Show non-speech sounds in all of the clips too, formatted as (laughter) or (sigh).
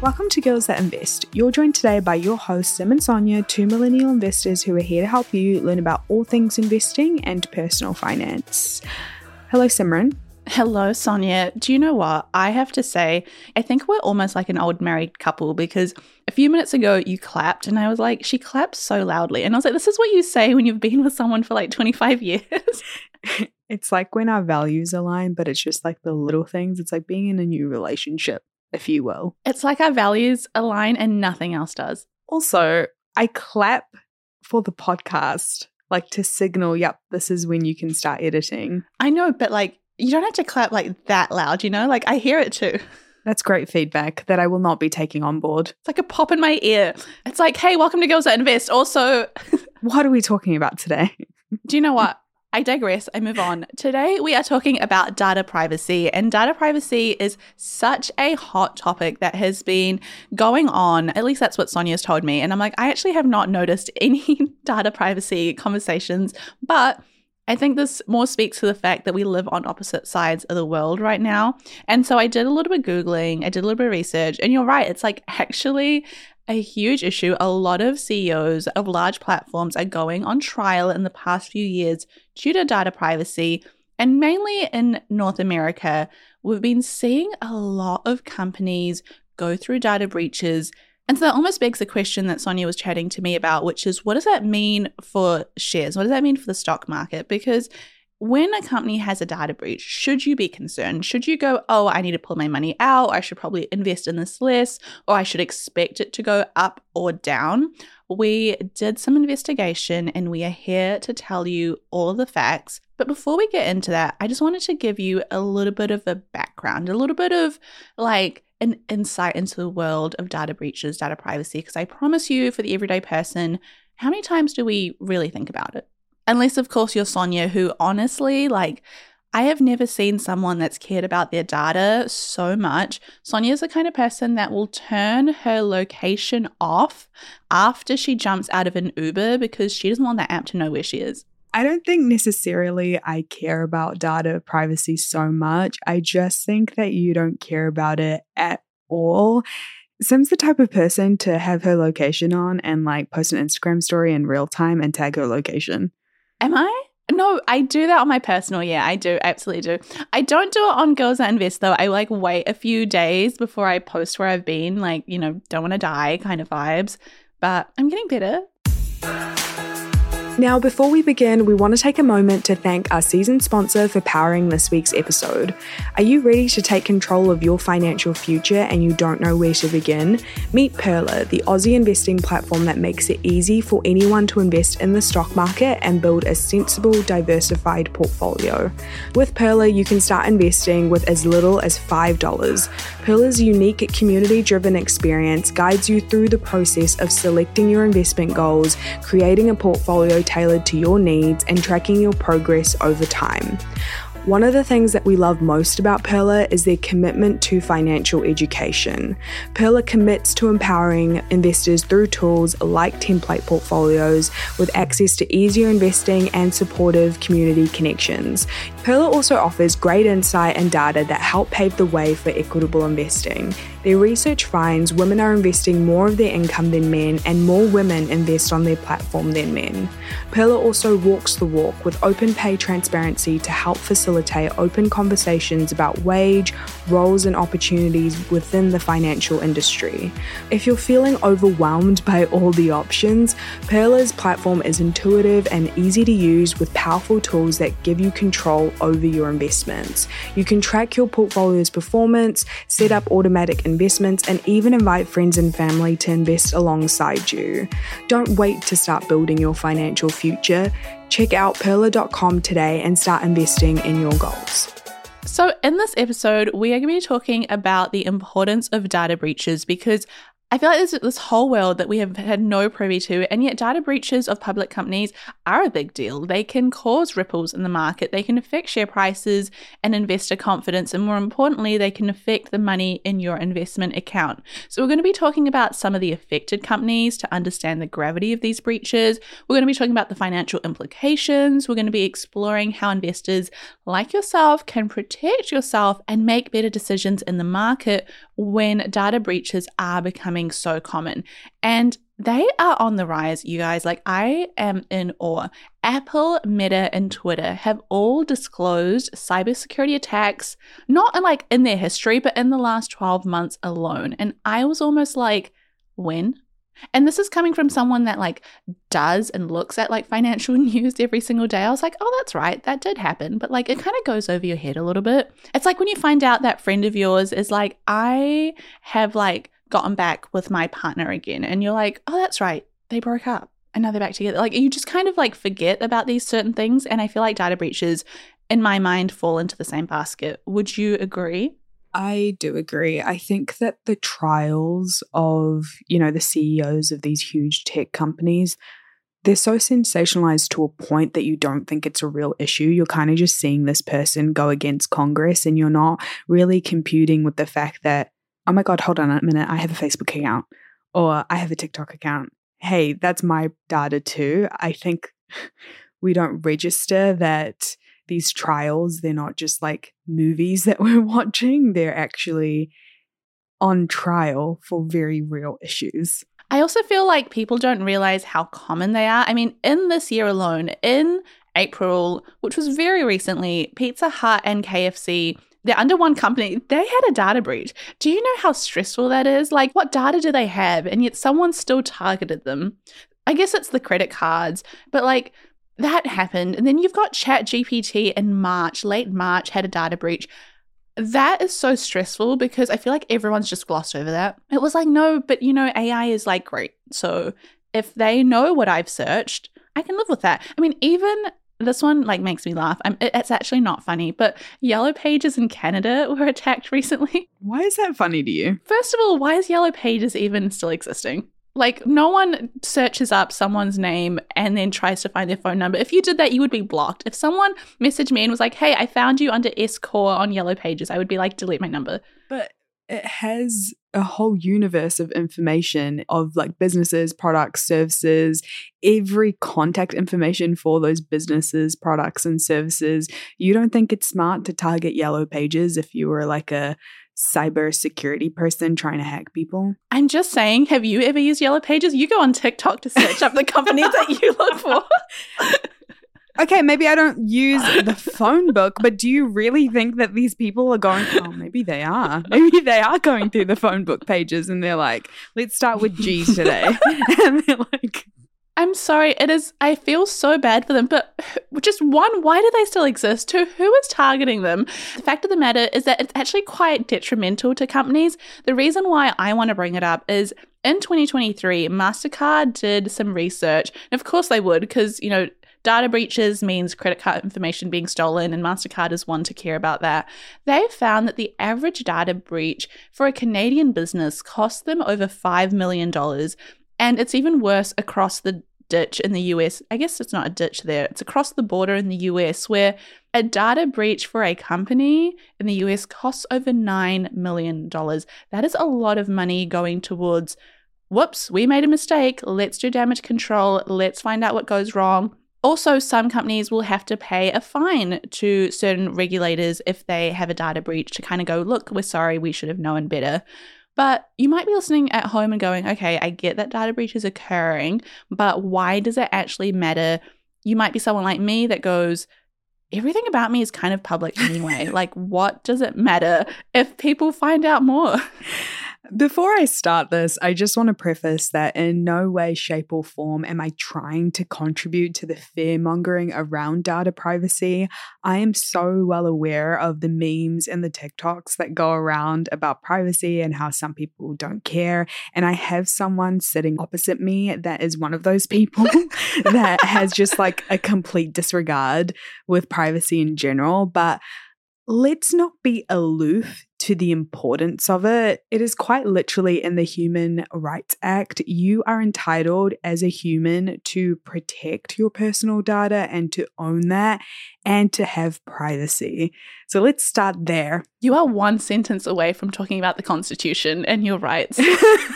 Welcome to Girls That Invest. You're joined today by your hosts, Sim and Sonya, two millennial investors who are here to help you learn about all things investing and personal finance. Hello, Simran. Hello, Sonya. Do you know what? I have to say, I think we're almost like an old married couple because a few minutes ago you clapped and I was like, she claps so loudly. And I was like, this is what you say when you've been with someone for like 25 years. (laughs) (laughs) it's like when our values align, but it's just like the little things. It's like being in a new relationship if you will. It's like our values align and nothing else does. Also, I clap for the podcast, like to signal, yep, this is when you can start editing. I know, but like, you don't have to clap like that loud, you know? Like, I hear it too. (laughs) That's great feedback that I will not be taking on board. It's like a pop in my ear. It's like, hey, welcome to Girls That Invest. Also, (laughs) what are we talking about today? Do you know what? I digress. I move on. Today, we are talking about data privacy, and data privacy is such a hot topic that has been going on. At least that's what Sonya's told me. And I'm like, I actually have not noticed any (laughs) data privacy conversations, but I think this more speaks to the fact that we live on opposite sides of the world right now. And so I did a little bit of Googling, I did a little bit of research, and you're right. It's like actually a huge issue. A lot of CEOs of large platforms are going on trial in the past few years due to data privacy. And mainly in North America, we've been seeing a lot of companies go through data breaches. And so that almost begs the question that Sonya was chatting to me about, which is what does that mean for shares? What does that mean for the stock market? Because when a company has a data breach, should you be concerned? Should you go, oh, I need to pull my money out, I should probably invest in this less, or I should expect it to go up or down? We did some investigation and we are here to tell you all the facts. But before we get into that, I just wanted to give you a little bit of a background, a little bit of like an insight into the world of data breaches, data privacy, because I promise you, for the everyday person, how many times do we really think about it? Unless, of course, you're Sonya, who honestly, like, I have never seen someone that's cared about their data so much. Sonya's the kind of person that will turn her location off after she jumps out of an Uber because she doesn't want that app to know where she is. I don't think necessarily I care about data privacy so much. I just think that you don't care about it at all. Sim's the type of person to have her location on and like post an Instagram story in real time and tag her location. Am I? No, I do that on my personal. Yeah, I do. Absolutely do. I don't do it on Girls That Invest though. I like wait a few days before I post where I've been, like, you know, don't want to die kind of vibes. But I'm getting better. Now, before we begin, we want to take a moment to thank our season sponsor for powering this week's episode. Are you ready to take control of your financial future and you don't know where to begin? Meet Pearler, the Aussie investing platform that makes it easy for anyone to invest in the stock market and build a sensible, diversified portfolio. With Pearler, you can start investing with as little as $5. Pearler's unique community driven experience guides you through the process of selecting your investment goals, creating a portfolio tailored to your needs and tracking your progress over time. One of the things that we love most about Pearler is their commitment to financial education. Pearler commits to empowering investors through tools like template portfolios with access to easier investing and supportive community connections. Pearler also offers great insight and data that help pave the way for equitable investing. Their research finds women are investing more of their income than men, and more women invest on their platform than men. Pearler also walks the walk with open pay transparency to help facilitate open conversations about wage, roles, and opportunities within the financial industry. If you're feeling overwhelmed by all the options, Pearler's platform is intuitive and easy to use with powerful tools that give you control over your investments. You can track your portfolio's performance, set up automatic investments, and even invite friends and family to invest alongside you. Don't wait to start building your financial future. Check out pearler.com today and start investing in your goals. So, in this episode, we are going to be talking about the importance of data breaches because I feel like there's this whole world that we have had no privy to, and yet data breaches of public companies are a big deal. They can cause ripples in the market, they can affect share prices and investor confidence, and more importantly, they can affect the money in your investment account. So, we're going to be talking about some of the affected companies to understand the gravity of these breaches. We're going to be talking about the financial implications. We're going to be exploring how investors like yourself can protect yourself and make better decisions in the market when data breaches are becoming so common. And they are on the rise, you guys. Like, I am in awe. Apple, Meta, and Twitter have all disclosed cybersecurity attacks, not like in their history, but in the last 12 months alone. And I was almost like, when? And this is coming from someone that like does and looks at like financial (laughs) news every single day. I was like, oh, that's right, that did happen. But like it kind of goes over your head a little bit. It's like when you find out that friend of yours is like, I have like gotten back with my partner again. And you're like, oh, that's right, they broke up and now they're back together. Like you just kind of like forget about these certain things. And I feel like data breaches in my mind fall into the same basket. Would you agree? I do agree. I think that the trials of, you know, the CEOs of these huge tech companies, they're so sensationalized to a point that you don't think it's a real issue. You're kind of just seeing this person go against Congress and you're not really computing with the fact that, oh my God, hold on a minute, I have a Facebook account or I have a TikTok account. Hey, that's my data too. I think (laughs) we don't register that these trials, they're not just like movies (laughs) that we're watching, they're actually on trial for very real issues. I also feel like people don't realize how common they are. I mean, in this year alone, in April, which was very recently, Pizza Hut and KFC they're under one company. They had a data breach. Do you know how stressful that is? Like, what data do they have? And yet someone still targeted them. I guess it's the credit cards, but like, that happened. And then you've got Chat GPT in March, late March, had a data breach. That is so stressful because I feel like everyone's just glossed over that. It was like, no, but you know, AI is like great. So if they know what I've searched, I can live with that. I mean, even this one like makes me laugh. I'm, it's actually not funny, but Yellow Pages in Canada (laughs) were attacked recently. Why is that funny to you? First of all, why is Yellow Pages even still existing? Like, no one searches up someone's name and then tries to find their phone number. If you did that, you would be blocked. If someone messaged me and was like, hey, I found you under S Core on Yellow Pages, I would be like, delete my number. But it has a whole universe of information of like businesses, products, services, every contact information for those businesses, products, and services. You don't think it's smart to target Yellow Pages if you were like a cyber security person trying to hack people. I'm just saying, have you ever used Yellow Pages? You go on TikTok to search up the companies that you (laughs) look for. okay, maybe I don't use the phone book, but do you really think that these people are going, oh, maybe they are. Maybe they are going through the phone book pages and they're like, let's start with G today. (laughs) and they're like, I'm sorry, it is. I feel so bad for them, but just one, why do they still exist? Two, who is targeting them? The fact of the matter is that it's actually quite detrimental to companies. The reason why I want to bring it up is in 2023, MasterCard did some research. And of course they would, because, you know, Data breaches means credit card information being stolen, and MasterCard is one to care about that. They found that the average data breach for a Canadian business cost them over $5 million. And it's even worse across the ditch in the US. I guess it's not a ditch there, it's across the border in the US where a data breach for a company in the US costs over $9 million. That is a lot of money going towards, whoops, we made a mistake. Let's do damage control. Let's find out what goes wrong. Also, some companies will have to pay a fine to certain regulators if they have a data breach to kind of go, look, we're sorry, we should have known better. But you might be listening at home and going, okay, I get that data breach is occurring, but why does it actually matter? You might be someone like me that goes, everything about me is kind of public anyway. (laughs) like, what does it matter if people find out more? (laughs) Before I start this, I just want to preface that in no way, shape, or form am I trying to contribute to the fear mongering around data privacy. I am so well aware of the memes and the TikToks that go around about privacy and how some people don't care. And I have someone sitting opposite me that is one of those people (laughs) (laughs) that has just like a complete disregard with privacy in general. But let's not be aloof to the importance of it. It is quite literally in the Human Rights Act. You are entitled as a human to protect your personal data and to own that and to have privacy. So let's start there. You are one sentence away from talking about the Constitution and your rights.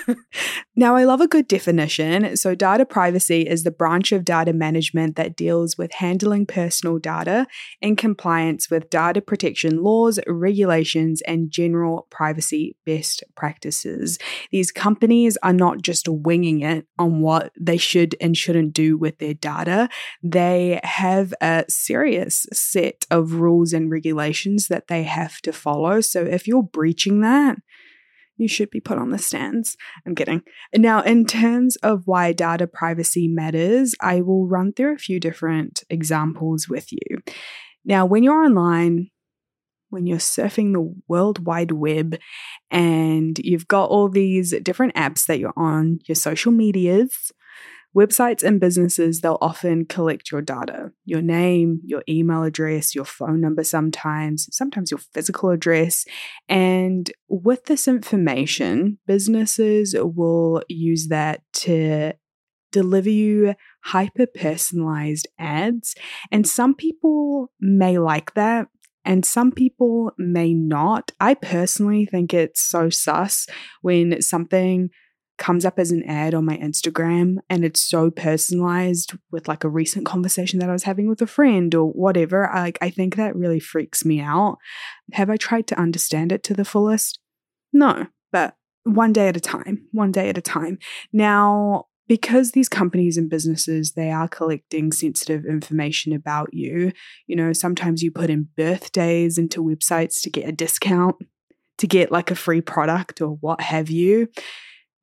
(laughs) now, I love a good definition. So, data privacy is the branch of data management that deals with handling personal data in compliance with data protection laws, regulations, and general privacy best practices. These companies are not just winging it on what they should and shouldn't do with their data, they have a serious set of rules and regulations that they have to follow. So if you're breaching that, you should be put on the stands. I'm kidding. Now, in terms of why data privacy matters, I will run through a few different examples with you. Now, when you're online, when you're surfing the World Wide Web and you've got all these different apps that you're on, your social medias, Websites and businesses, they'll often collect your data your name, your email address, your phone number, sometimes, sometimes your physical address. And with this information, businesses will use that to deliver you hyper personalized ads. And some people may like that. And some people may not. I personally think it's so sus when something comes up as an ad on my Instagram and it's so personalized with like a recent conversation that I was having with a friend or whatever, I, like I think that really freaks me out. Have I tried to understand it to the fullest? No, but one day at a time, one day at a time. Now, because these companies and businesses they are collecting sensitive information about you, you know, sometimes you put in birthdays into websites to get a discount, to get like a free product or what have you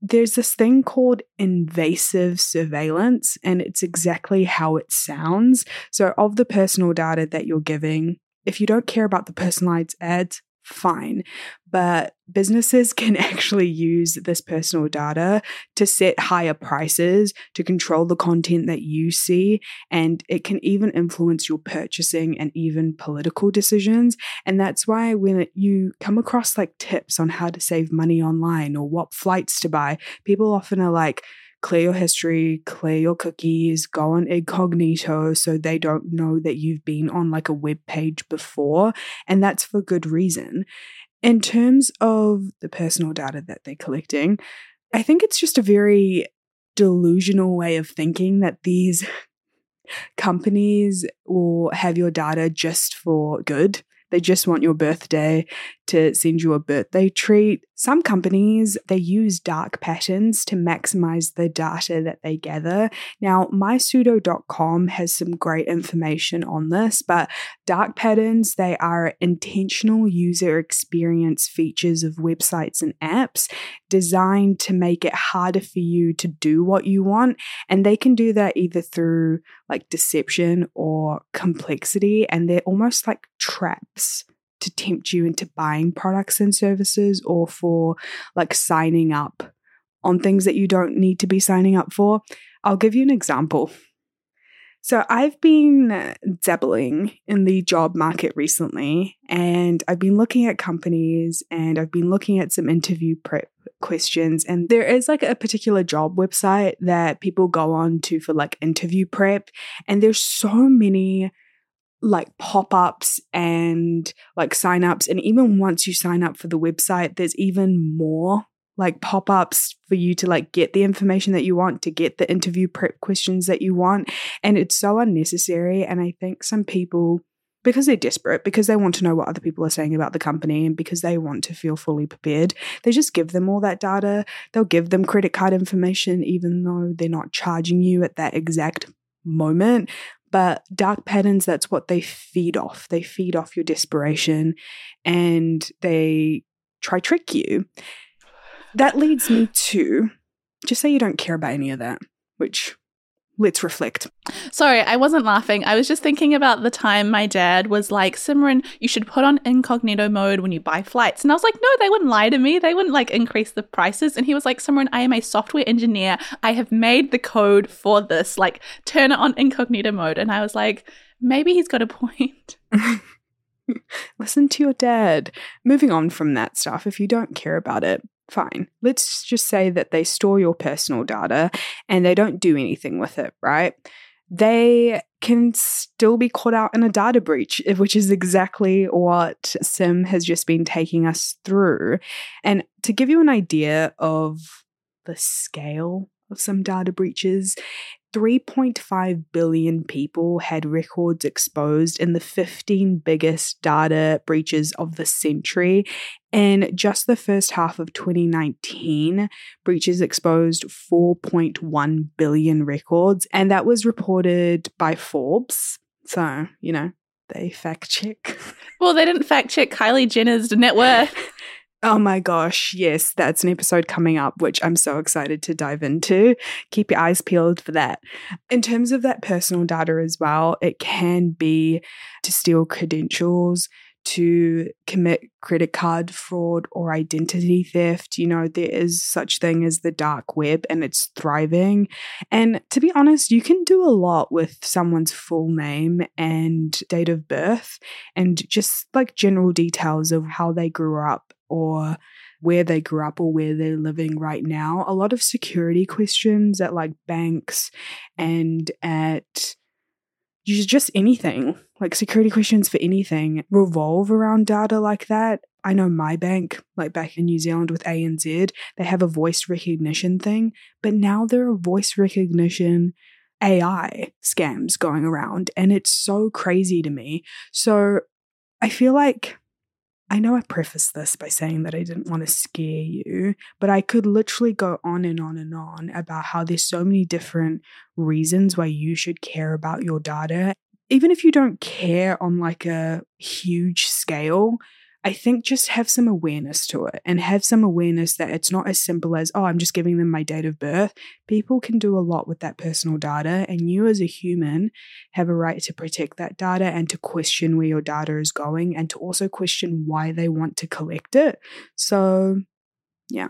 there's this thing called invasive surveillance, and it's exactly how it sounds. So, of the personal data that you're giving, if you don't care about the personalized ads, fine. But businesses (laughs) can actually use this personal data to set higher prices, to control the content that you see, and it can even influence your purchasing and even political decisions. And that's why when you come across like tips on how to save money online or what flights to buy, people often are like, clear your history, clear your cookies, go on incognito so they don't know that you've been on like a web page before. And that's for good reason. In terms of the personal data that they're collecting, I think it's just a very delusional way of thinking that these (laughs) companies will have your data just for good. They just want your birthday to send you a birthday treat. Some companies, they use dark patterns to maximize the data that they gather. Now, mysudo.com has some great information on this, but dark patterns, they are intentional user experience features of websites and apps designed to make it harder for you to do what you want. And they can do that either through like deception or complexity, and they're almost like traps to tempt you into buying products and services or for like signing up on things that you don't need to be signing up for. I'll give you an example. So, I've been dabbling in the job market recently, and I've been looking at companies and I've been looking at some interview prep questions. And there is like a particular job website that people go on to for like interview prep, and there's so many like pop ups and like sign ups. And even once you sign up for the website, there's even more like pop ups for you to like get the information that you want, to get the interview prep questions that you want. And it's so unnecessary. And I think some people because they're desperate, because they want to know what other people are saying about the company, and because they want to feel fully prepared, they just give them all that data. They'll give them credit card information, even though they're not charging you at that exact moment. But dark patterns, that's what they feed off. They feed off your desperation and they try trick you. That leads me to just say you don't care about any of that, which let's reflect. Sorry, I wasn't laughing. I was just thinking about the time my dad was like, Simran, you should put on incognito mode when you buy flights. And I was like, no, they wouldn't lie to me. They wouldn't like increase the prices. And he was like, Simran, I am a software engineer. I have made the code for this. Like, turn it on incognito mode. And I was like, maybe he's got a point. (laughs) (laughs) Listen to your dad. Moving on from that stuff, if you don't care about it, fine. Let's just say that they store your personal data and they don't do anything with it, right? They can still be caught out in a data breach, eh, which is exactly what Sim has just been taking us through. And to give you an idea of the scale of some data breaches, 3.5 billion people had records exposed in the 15 biggest data breaches of the century. In just the first half of 2019, breaches exposed 4.1 billion records, and that was reported by Forbes. So, you know, they fact check. (laughs) Well, they didn't fact check Kylie Jenner's net worth. (laughs) Oh my gosh, yes, that's an episode coming up, which I'm so excited to dive into. Keep your eyes peeled for that. In terms of that personal data as well, it can be to steal credentials, to commit credit card fraud or identity theft. You know, there is such thing as the dark web and it's thriving. And to be honest, you can do a lot with someone's full name and date of birth and just like general details of how they grew up or where they grew up or where they're living right now. A lot of security questions at like banks and at just anything, like security questions for anything, revolve around data like that. I know my bank, like back in New Zealand with ANZ, they have a voice recognition thing, but now there are voice recognition AI scams going around, and it's so crazy to me. So I feel like I know I prefaced this by saying that I didn't want to scare you, but I could literally go on and on and on about how there's so many different reasons why you should care about your data. Even if you don't care on like a huge scale, I think just have some awareness to it and have some awareness that it's not as simple as, oh, I'm just giving them my date of birth. People can do a lot with that personal data, and you as a human have a right to protect that data and to question where your data is going and to also question why they want to collect it. So, yeah.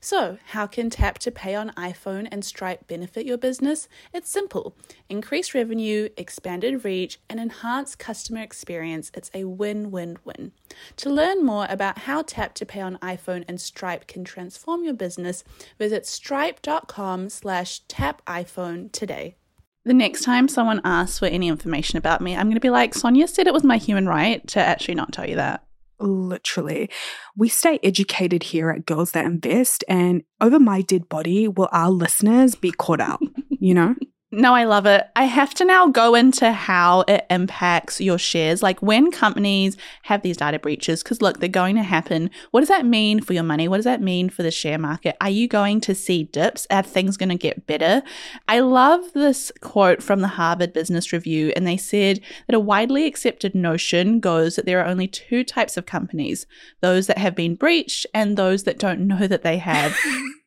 So, how can Tap to Pay on iPhone and Stripe benefit your business? It's simple increase revenue, expanded reach, and enhance customer experience. It's a win win win. To learn more about how Tap to Pay on iPhone and Stripe can transform your business, visit stripe.com slash tap iPhone today. The next time someone asks for any information about me, I'm going to be like, Sonya said it was my human right to actually not tell you that. Literally. We stay educated here at Girls That Invest, and over my dead body will our listeners be caught out, you know? No, I love it. I have to now go into how it impacts your shares. Like when companies have these data breaches, because look, they're going to happen. What does that mean for your money? What does that mean for the share market? Are you going to see dips? Are things going to get better? I love this quote from the Harvard Business Review, and they said that a widely accepted notion goes that there are only two types of companies those that have been breached and those that don't know that they have. (laughs)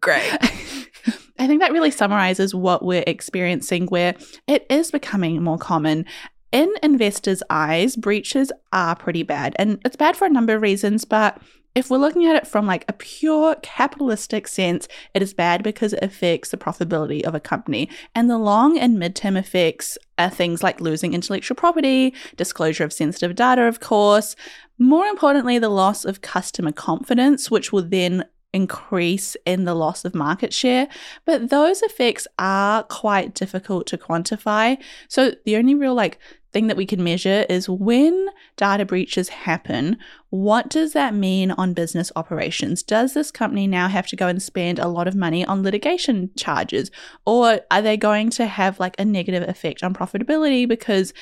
Great. (laughs) I think that really summarizes what we're experiencing, where it is becoming more common. In investors' eyes, breaches are pretty bad. And it's bad for a number of reasons, but if we're looking at it from like a pure capitalistic sense, it is bad because it affects the profitability of a company. And the long and midterm effects are things like losing intellectual property, disclosure of sensitive data, of course. More importantly, the loss of customer confidence, which will then increase in the loss of market share, but those effects are quite difficult to quantify. So the only real like thing that we can measure is when data breaches happen, what does that mean on business operations? Does this company now have to go and spend a lot of money on litigation charges? Or are they going to have like a negative effect on profitability because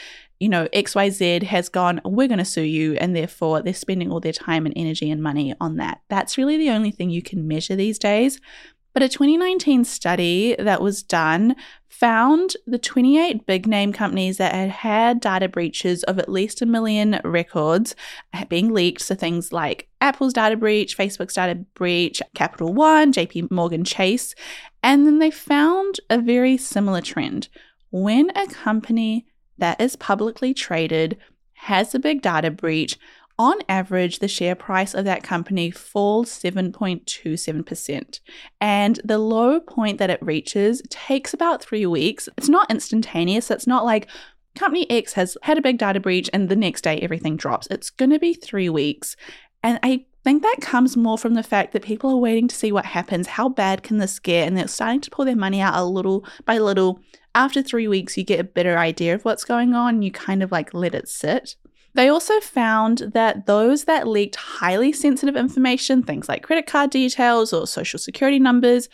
you know, XYZ has gone, we're going to sue you, and therefore they're spending all their time and energy and money on that. That's really the only thing you can measure these days. But a 2019 study that was done found the 28 big name companies that had had data breaches of at least a million records being leaked. So things like Apple's data breach, Facebook's data breach, Capital One, JP Morgan Chase. And then they found a very similar trend. When a company that is publicly traded has a big data breach, on average, the share price of that company falls 7.27%. And the low point that it reaches takes about three weeks. It's not instantaneous. It's not like company X has had a big data breach and the next day everything drops. It's going to be three weeks. And I think that comes more from the fact that people are waiting to see what happens. How bad can this get? And they're starting to pull their money out a little by little. After three weeks, you get a better idea of what's going on. You kind of like let it sit. They also found that those that leaked highly sensitive information, things like credit card details or social security numbers,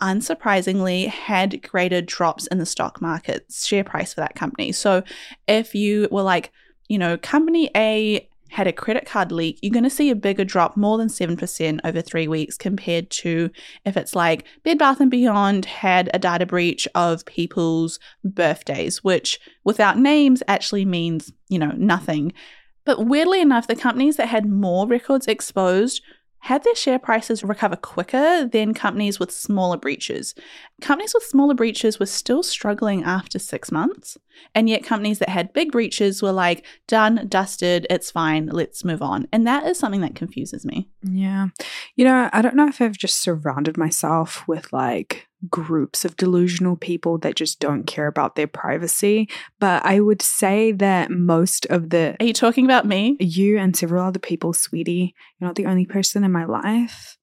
unsurprisingly had greater drops in the stock market share price for that company. So if you were like, you know, company A had a credit card leak, you're going to see a bigger drop, more than 7% over three weeks, compared to if it's like Bed Bath and Beyond had a data breach of people's birthdays, which without names actually means, you know, nothing. But weirdly enough, the companies that had more records exposed had their share prices recover quicker than companies with smaller breaches. Companies with smaller breaches were still struggling after six months, and yet companies that had big breaches were like, done, dusted, it's fine, let's move on. And that is something that confuses me. Yeah. You know, I don't know if I've just surrounded myself with like groups of delusional people that just don't care about their privacy. But I would say that most of the. Are you talking about me? You and several other people, sweetie. You're not the only person in my life,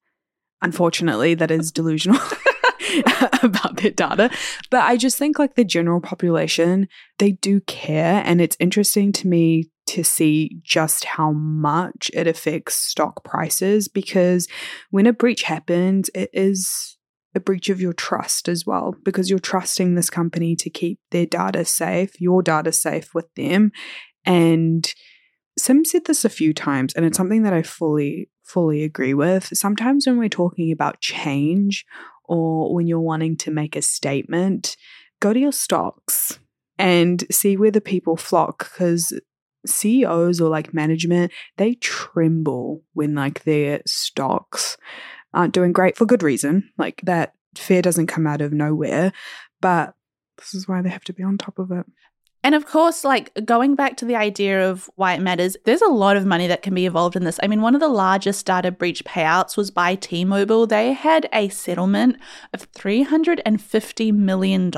unfortunately, that is delusional. (laughs) about their data. But I just think, like, the general population, they do care. And it's interesting to me to see just how much it affects stock prices because when a breach happens, it is a breach of your trust as well because you're trusting this company to keep their data safe, your data safe with them. And Sim said this a few times, and it's something that I fully, fully agree with. Sometimes when we're talking about change or when you're wanting to make a statement, go to your stocks and see where the people flock because CEOs or like management, they tremble when like their stocks aren't doing great for good reason. Like that fear doesn't come out of nowhere, but this is why they have to be on top of it. And of course, like going back to the idea of why it matters, there's a lot of money that can be involved in this. I mean, one of the largest data breach payouts was by T Mobile. They had a settlement of $350 million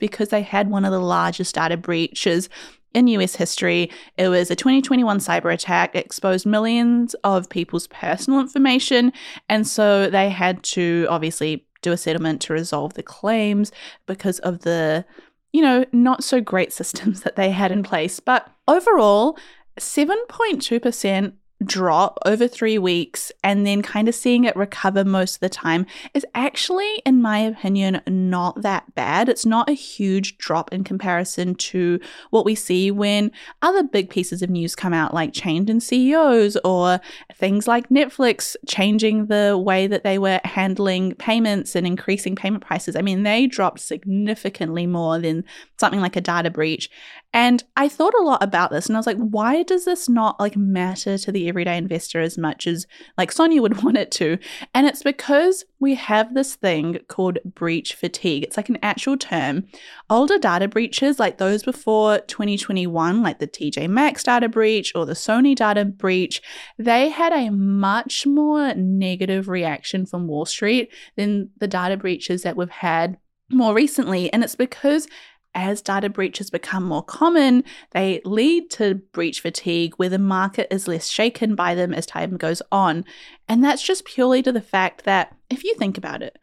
because they had one of the largest data breaches in US history. It was a 2021 cyber attack, it exposed millions of people's personal information. And so they had to obviously do a settlement to resolve the claims because of the, you know, not so great (laughs) systems that they had in place. But overall, 7.2% drop over three weeks and then kind of seeing it recover most of the time is actually, in my opinion, not that bad. It's not a huge drop in comparison to what we see when other big pieces of news come out, like change in CEOs or things like Netflix changing the way that they were handling payments and increasing payment prices. I mean, they dropped significantly more than something like a data breach. And I thought a lot about this and I was like, why does this not like matter to the everyday investor as much as like Sonya would (laughs) want it to? And it's because we have this thing called breach fatigue. It's like an actual term. Older data breaches, like those before 2021, like the TJ Maxx data breach or the Sony data breach, they had a much more negative reaction from Wall Street than the data breaches that we've had more recently. And it's because as data breaches become more common, they lead to breach fatigue where the market is less shaken by them as time goes on. And that's just purely to the fact that if you think about it,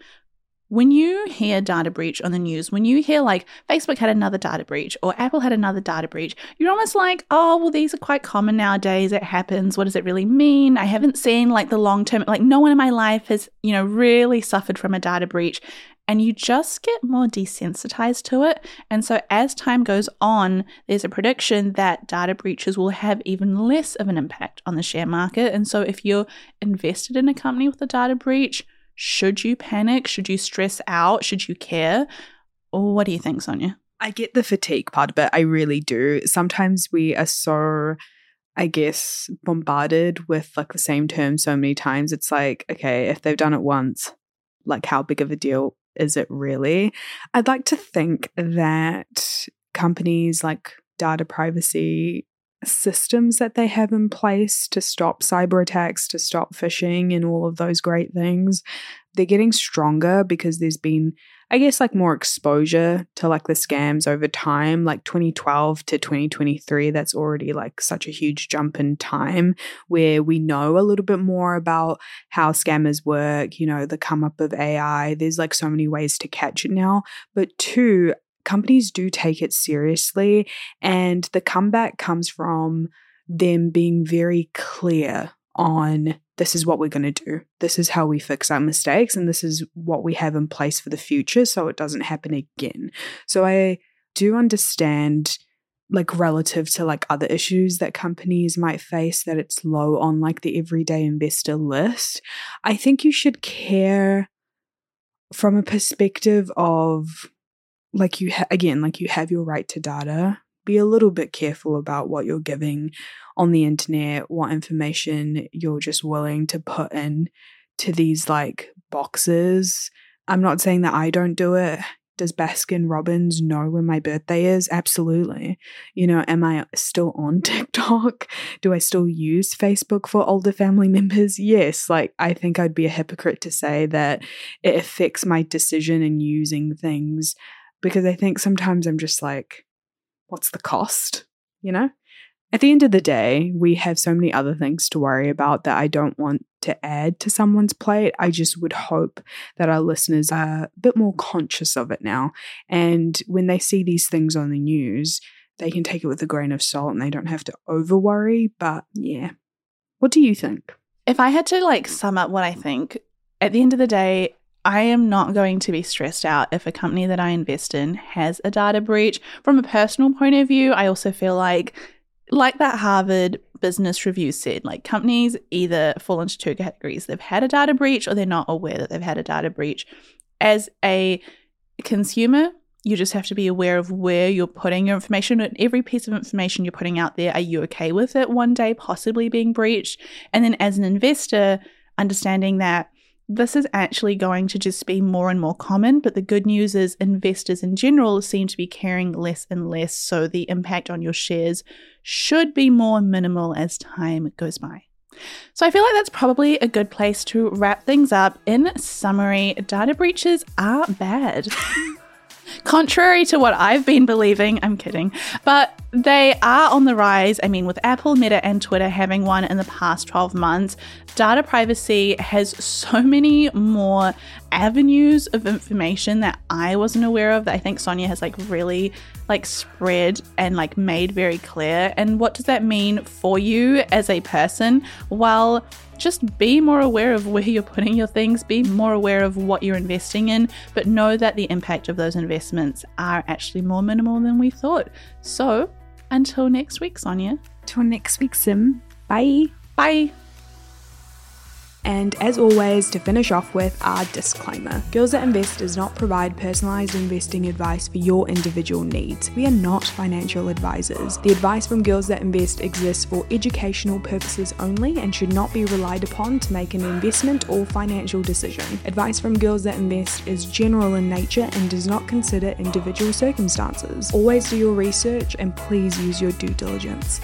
when you hear data breach on the news, when you hear like Facebook had another data breach or Apple had another data breach, you're almost like, oh, well, these are quite common nowadays. It happens. What does it really mean? I haven't seen like the long term, like no one in my life has, you know, really suffered from a data breach and you just get more desensitized to it. And so, as time goes on, there's a prediction that data breaches will have even less of an impact on the share market. And so, if you're invested in a company with a data breach, should you panic? Should you stress out? Should you care? Or what do you think, Sonya? I get the fatigue part of it. I really do. Sometimes we are so. I guess bombarded with like the same term so many times. It's like, okay, if they've done it once, like how big of a deal is it really? I'd like to think that companies like data privacy systems that they have in place to stop cyber attacks, to stop phishing, and all of those great things, they're getting stronger because there's been I guess like more exposure to like the scams over time, like 2012 to 2023, that's already like such a huge jump in time where we know a little bit more about how scammers work, you know, the come up of AI. There's like so many ways to catch it now. But two, companies do take it seriously. And the comeback comes from them being very clear on this is what we're going to do. This is how we fix our mistakes, and this is what we have in place for the future so it doesn't happen again. So I do understand like relative to like other issues that companies might face that it's low on like the everyday investor list i think you should care from a perspective of like you ha- again like you have your right to data be a little bit careful about what you're giving on the internet, what information you're just willing to put in to these like boxes. I'm not saying that I don't do it. Does Baskin Robbins know when my birthday is? Absolutely. You know, am I still on (laughs) TikTok? Do I still use Facebook for older family (laughs) members? Yes. Like, I think I'd be a hypocrite to say that it affects my decision in using things because I think sometimes I'm just like, what's the cost? You know? At the end of the day, we have so many other things to worry about that I don't want to add to someone's plate. I just would hope that our listeners are a bit more conscious of it now. And when they see these things on the news, they can take it with a grain of salt and they don't have to over worry. But yeah. What do you think? If I had to like sum up what I think, at the end of the day, I am not going to be stressed out if a company that I invest in has a data breach. From a personal point of view, I also feel like like that Harvard Business Review said, like companies either fall into two categories. They've had a data breach or they're not aware that they've had a data breach. As a consumer, you just have to be aware of where you're putting your information and every piece of information you're putting out there. Are you okay with it one day possibly being breached? And then as an investor, understanding that this is actually going to just be more and more common. But the good news is investors in general seem to be caring less and less. So the impact on your shares should be more minimal as time goes by. So I feel like that's probably a good place to wrap things up. In summary, data breaches are bad. (laughs) Contrary to what I've been believing, I'm kidding, but they are on the rise. I mean, with Apple, Meta, and Twitter having one in the past 12 months, data privacy has so (laughs) many more avenues of information that I wasn't aware of that I think Sonya has like really like spread and like made very clear. And what does that mean for you as a person? Well, just be more aware of where you're putting your things, be more aware of what you're investing in, but know that the impact of those investments are actually more minimal than we thought. So, until next week, Sonya. Till next week, Sim. Bye. Bye. And as always, to finish off with our disclaimer Girls That Invest does not provide personalized investing advice for your individual needs. We are not financial advisors. The advice from Girls That Invest exists for educational purposes only and should not be relied upon to make an investment or financial decision. Advice from Girls That Invest is general in nature and does not consider individual circumstances. Always do your research and please use your due diligence.